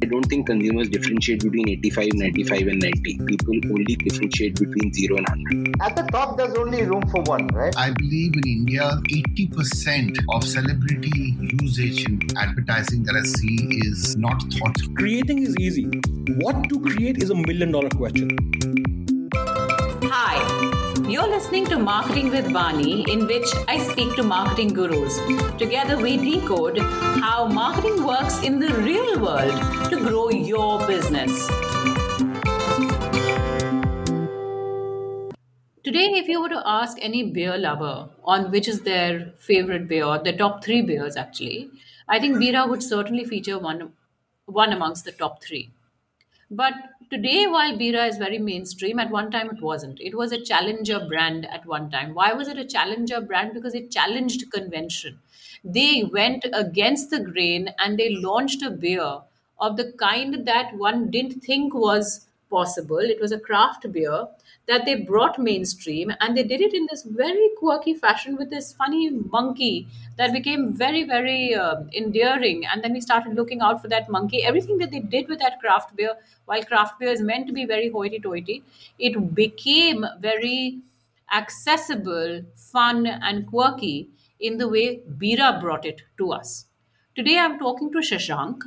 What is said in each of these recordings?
I don't think consumers differentiate between 85, 95, and 90. People only differentiate between 0 and 100. At the top, there's only room for one, right? I believe in India, 80% of celebrity usage in advertising that I see is not thought. Creating is easy. What to create is a million dollar question. You're listening to Marketing with Vani, in which I speak to marketing gurus. Together, we decode how marketing works in the real world to grow your business. Today, if you were to ask any beer lover on which is their favorite beer, or their top three beers actually, I think Bira would certainly feature one, one amongst the top three. But today, while Bira is very mainstream, at one time it wasn't. It was a challenger brand at one time. Why was it a challenger brand? Because it challenged convention. They went against the grain and they launched a beer of the kind that one didn't think was possible. It was a craft beer that they brought mainstream and they did it in this very quirky fashion with this funny monkey that became very, very uh, endearing. And then we started looking out for that monkey. Everything that they did with that craft beer, while craft beer is meant to be very hoity toity, it became very accessible, fun, and quirky in the way Bira brought it to us. Today I'm talking to Shashank.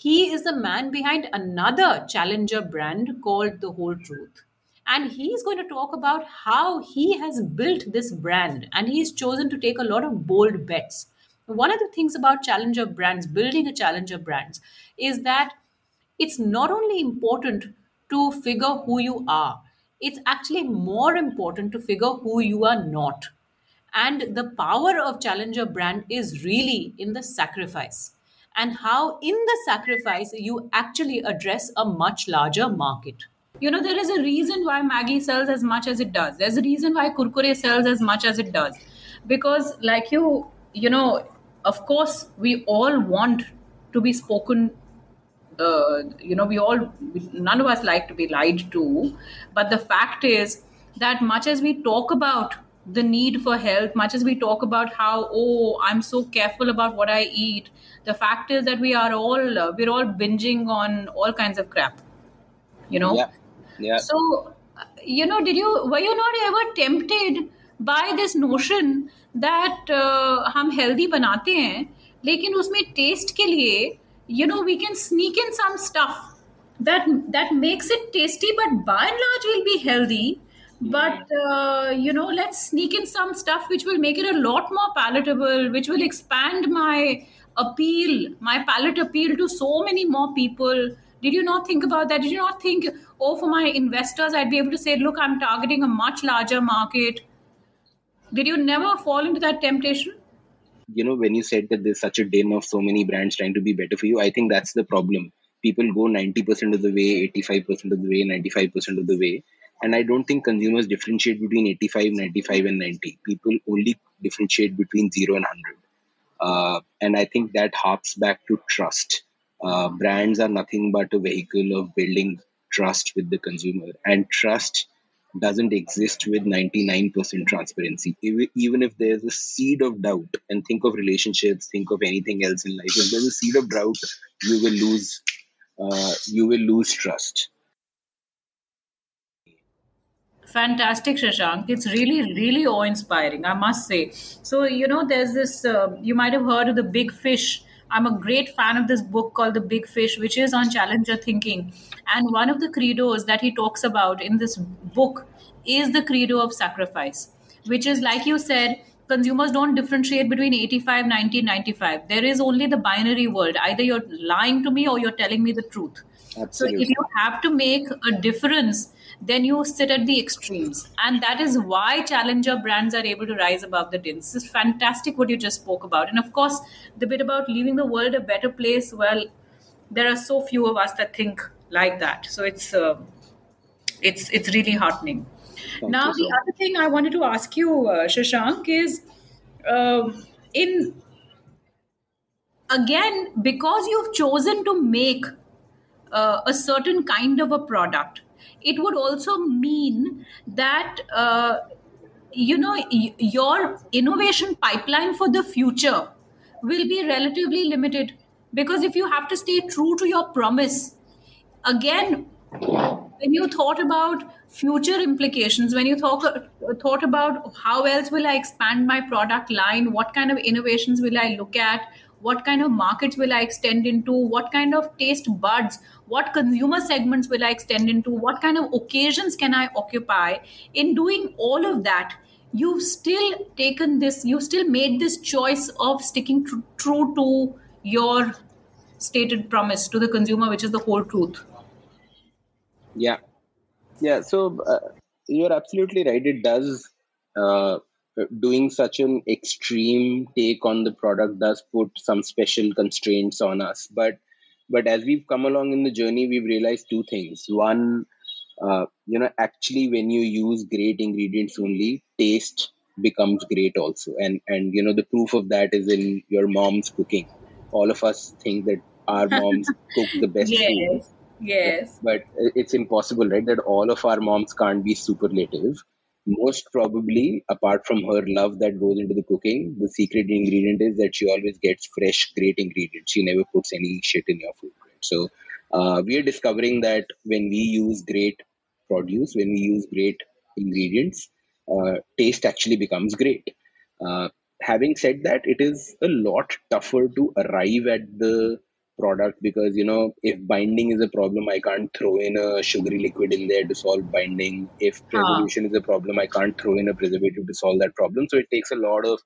He is the man behind another challenger brand called The Whole Truth. And he's going to talk about how he has built this brand and he's chosen to take a lot of bold bets. One of the things about challenger brands, building a challenger brands, is that it's not only important to figure who you are, it's actually more important to figure who you are not. And the power of challenger brand is really in the sacrifice and how in the sacrifice you actually address a much larger market. You know, there is a reason why Maggi sells as much as it does. There's a reason why Kurkure sells as much as it does. Because, like you, you know, of course, we all want to be spoken uh, you know, we all, none of us like to be lied to. But the fact is that much as we talk about the need for health, much as we talk about how, oh, I'm so careful about what I eat, the fact is that we are all, uh, we're all binging on all kinds of crap, you know? Yeah. Yeah. So, uh, you know, did you, were you not ever tempted by this notion that uh, हम healthy बनाते हैं लेकिन उसमें test के लिए you know we can sneak in some stuff that that makes it tasty but by and large will be healthy but uh, you know let's sneak in some stuff which will make it a lot more palatable which will expand my appeal my palate appeal to so many more people. Did you not think about that? Did you not think oh for my investors i'd be able to say look i'm targeting a much larger market. Did you never fall into that temptation? You know when you said that there's such a din of so many brands trying to be better for you i think that's the problem. People go 90% of the way 85% of the way 95% of the way and i don't think consumers differentiate between 85 95 and 90 people only differentiate between 0 and 100 uh, and i think that harps back to trust uh, brands are nothing but a vehicle of building trust with the consumer and trust doesn't exist with 99% transparency. Even if there's a seed of doubt, and think of relationships, think of anything else in life, if there's a seed of doubt, you will lose, uh, you will lose trust. Fantastic, Shashank. It's really, really awe inspiring, I must say. So, you know, there's this, uh, you might have heard of the big fish I'm a great fan of this book called The Big Fish, which is on challenger thinking. And one of the credos that he talks about in this book is the credo of sacrifice, which is, like you said, consumers don't differentiate between 85, 90, 95. There is only the binary world. Either you're lying to me or you're telling me the truth. Absolutely. So if you have to make a difference then you sit at the extremes. And that is why challenger brands are able to rise above the din. This is fantastic what you just spoke about. And of course, the bit about leaving the world a better place, well, there are so few of us that think like that. So it's uh, it's it's really heartening. Thank now, the other thing I wanted to ask you, uh, Shashank, is uh, in again because you've chosen to make uh, a certain kind of a product it would also mean that uh, you know y- your innovation pipeline for the future will be relatively limited. Because if you have to stay true to your promise again when you thought about future implications when you thought thought about how else will i expand my product line what kind of innovations will i look at what kind of markets will i extend into what kind of taste buds what consumer segments will i extend into what kind of occasions can i occupy in doing all of that you've still taken this you've still made this choice of sticking tr- true to your stated promise to the consumer which is the whole truth Yeah, yeah. So uh, you're absolutely right. It does. Uh, doing such an extreme take on the product does put some special constraints on us. But but as we've come along in the journey, we've realized two things. One, uh, you know, actually, when you use great ingredients only, taste becomes great also. And and you know, the proof of that is in your mom's cooking. All of us think that our moms cook the best food yes. But it's impossible right that all of our moms can't be superlative. Most probably apart from her love that goes into the cooking the secret ingredient is that she always gets fresh great ingredients. She never puts any shit in your food right? so uh, we are discovering that when we use great produce when we use great ingredients uh, taste actually becomes great. Uh, having said that it is a lot tougher to arrive at the product because you know if binding is a problem i can't throw in a sugary liquid in there to solve binding. If preservation is a problem i can't throw in a preservative to solve that problem. So it takes a lot of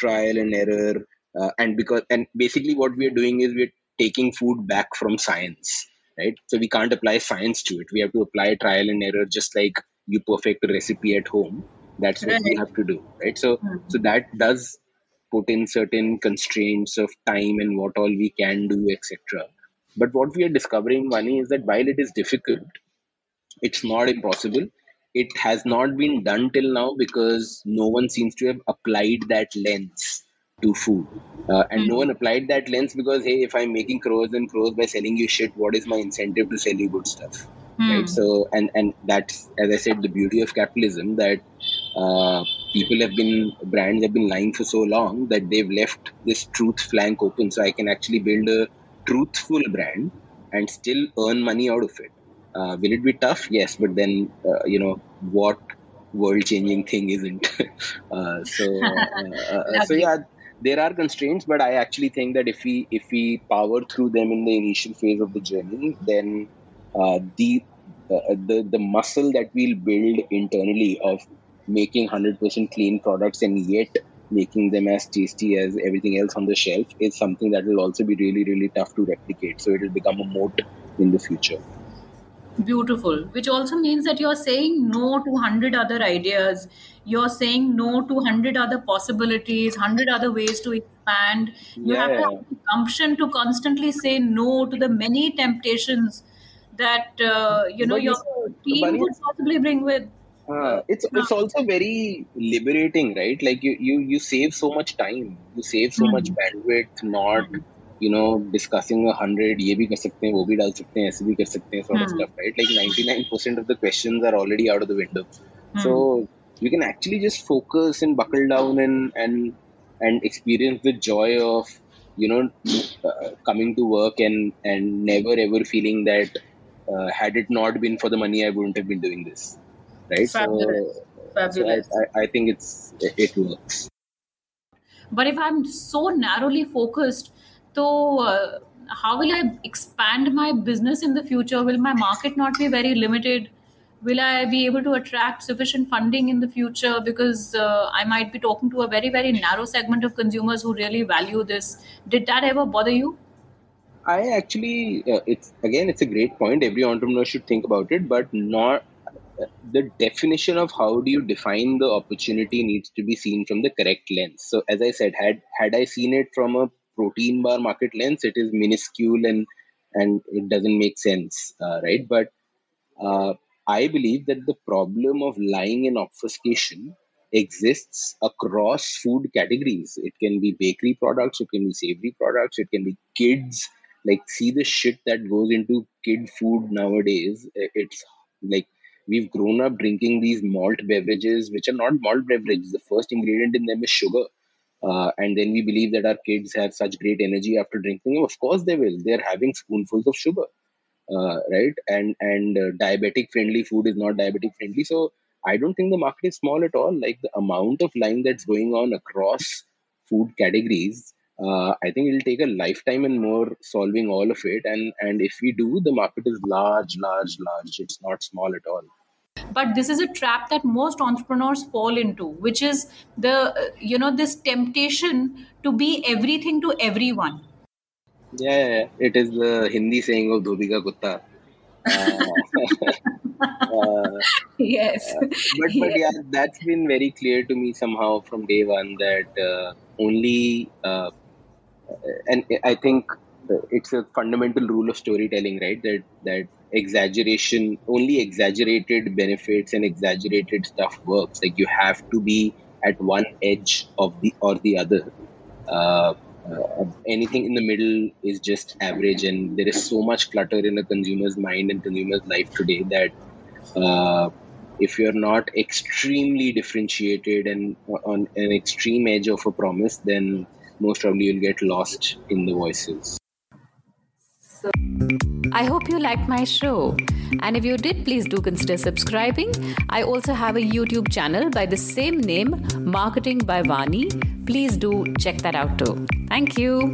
trial and error uh, and because and basically what we are doing is we're taking food back from science right? So we can't apply science to it. We have to apply trial and error just like you perfect a recipe at home. That's what we have to do right? So so that does put in certain constraints of time and what all we can do etc but what we are discovering Vani, is that while it is difficult it's not impossible. It has not been done till now because no one seems to have applied that lens to food. Uh, and no one applied that lens because hey if i'm making crores and crores by selling you shit what is my incentive to sell you good stuff? Right? So and and that's as i said the beauty of capitalism that uh, people have been brands have been lying for so long that they've left this truth flank open. So i can actually build a truthful brand and still earn money out of it. Uh, will it be tough? Yes but then uh, you know what world changing thing isn't? Uh, so uh, uh, so yeah there are constraints but i actually think that if we if we power through them in the initial phase of the journey then uh, the uh, the the muscle that we'll build internally of making 100% clean products and yet making them as tasty as everything else on the shelf is something that will also be really really tough to replicate so it will become a moat in the future Beautiful. Which also means that you're saying no to 100 other ideas. You're saying no to 100 other possibilities, 100 other ways to expand. You have to yeah have the gumption to constantly say no to the many temptations that, uh, you know, but your team would possibly bring with. Uh, it's it's also very liberating, right? Like you you you save so much time, you save so much bandwidth, not you know discussing a hundred ये भी कर सकते हैं वो भी डाल सकते हैं ऐसे भी कर सकते हैं sort of stuff, right? Like ninety nine percent of the questions are already out of the window, so you can actually just focus and buckle down and and and experience the joy of you know uh, coming to work and and never ever feeling that uh, had it not been for the money I wouldn't have been doing this right? Fabulous. So, so I, I, I think it's it works. But if I'm so narrowly focused, so uh, how will I expand my business in the future? Will my market not be very limited? Will I be able to attract sufficient funding in the future? Because uh, I might be talking to a very, very narrow segment of consumers who really value this. Did that ever bother you? I actually, uh, it's again, it's a great point. Every entrepreneur should think about it, but not the definition of how do you define the opportunity needs to be seen from the correct lens. So, as I said, had had I seen it from a protein bar market lens, it is minuscule and and it doesn't make sense, uh, right? But uh, I believe that the problem of lying and obfuscation exists across food categories. It can be bakery products, it can be savory products, it can be kids. Like, see the shit that goes into kid food nowadays. It's like we've grown up drinking these malt beverages, which are not malt beverages. The first ingredient in them is sugar. uh, and then we believe that our kids have such great energy after drinking them. Of course, they will. They're having spoonfuls of sugar, uh, right? And and uh, diabetic friendly food is not diabetic friendly. So I don't think the market is small at all. Like the amount of line that's going on across food categories, uh, I think it'll take a lifetime and more solving all of it. And and if we do, the market is large, large, large. It's not small at all but this is a trap that most entrepreneurs fall into which is the uh, you know this temptation to be everything to everyone yeah, yeah, yeah. it is the hindi saying of dhobi ka kutta uh, uh, yes uh, but but yeah. yeah that's been very clear to me somehow from day one that uh, only uh, and i think it's a fundamental rule of storytelling right? That that exaggeration only exaggerated benefits and exaggerated stuff works. Like you have to be at one edge of the or the other. Uh, uh, anything in the middle is just average and there is so much clutter in a consumer's mind and consumer's life today that uh, if you're not extremely differentiated and on an extreme edge of a promise then most probably you'll get lost in the voices I hope you liked my show. And if you did, please do consider subscribing. I also have a YouTube channel by the same name, Marketing by Vani. Please do check that out too. Thank you.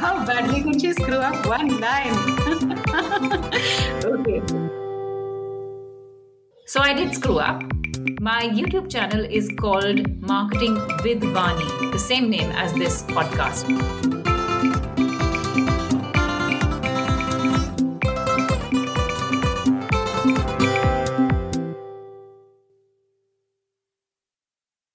How badly could she screw up one line? So I did screw up. My YouTube channel is called Marketing with Vani, the same name as this podcast.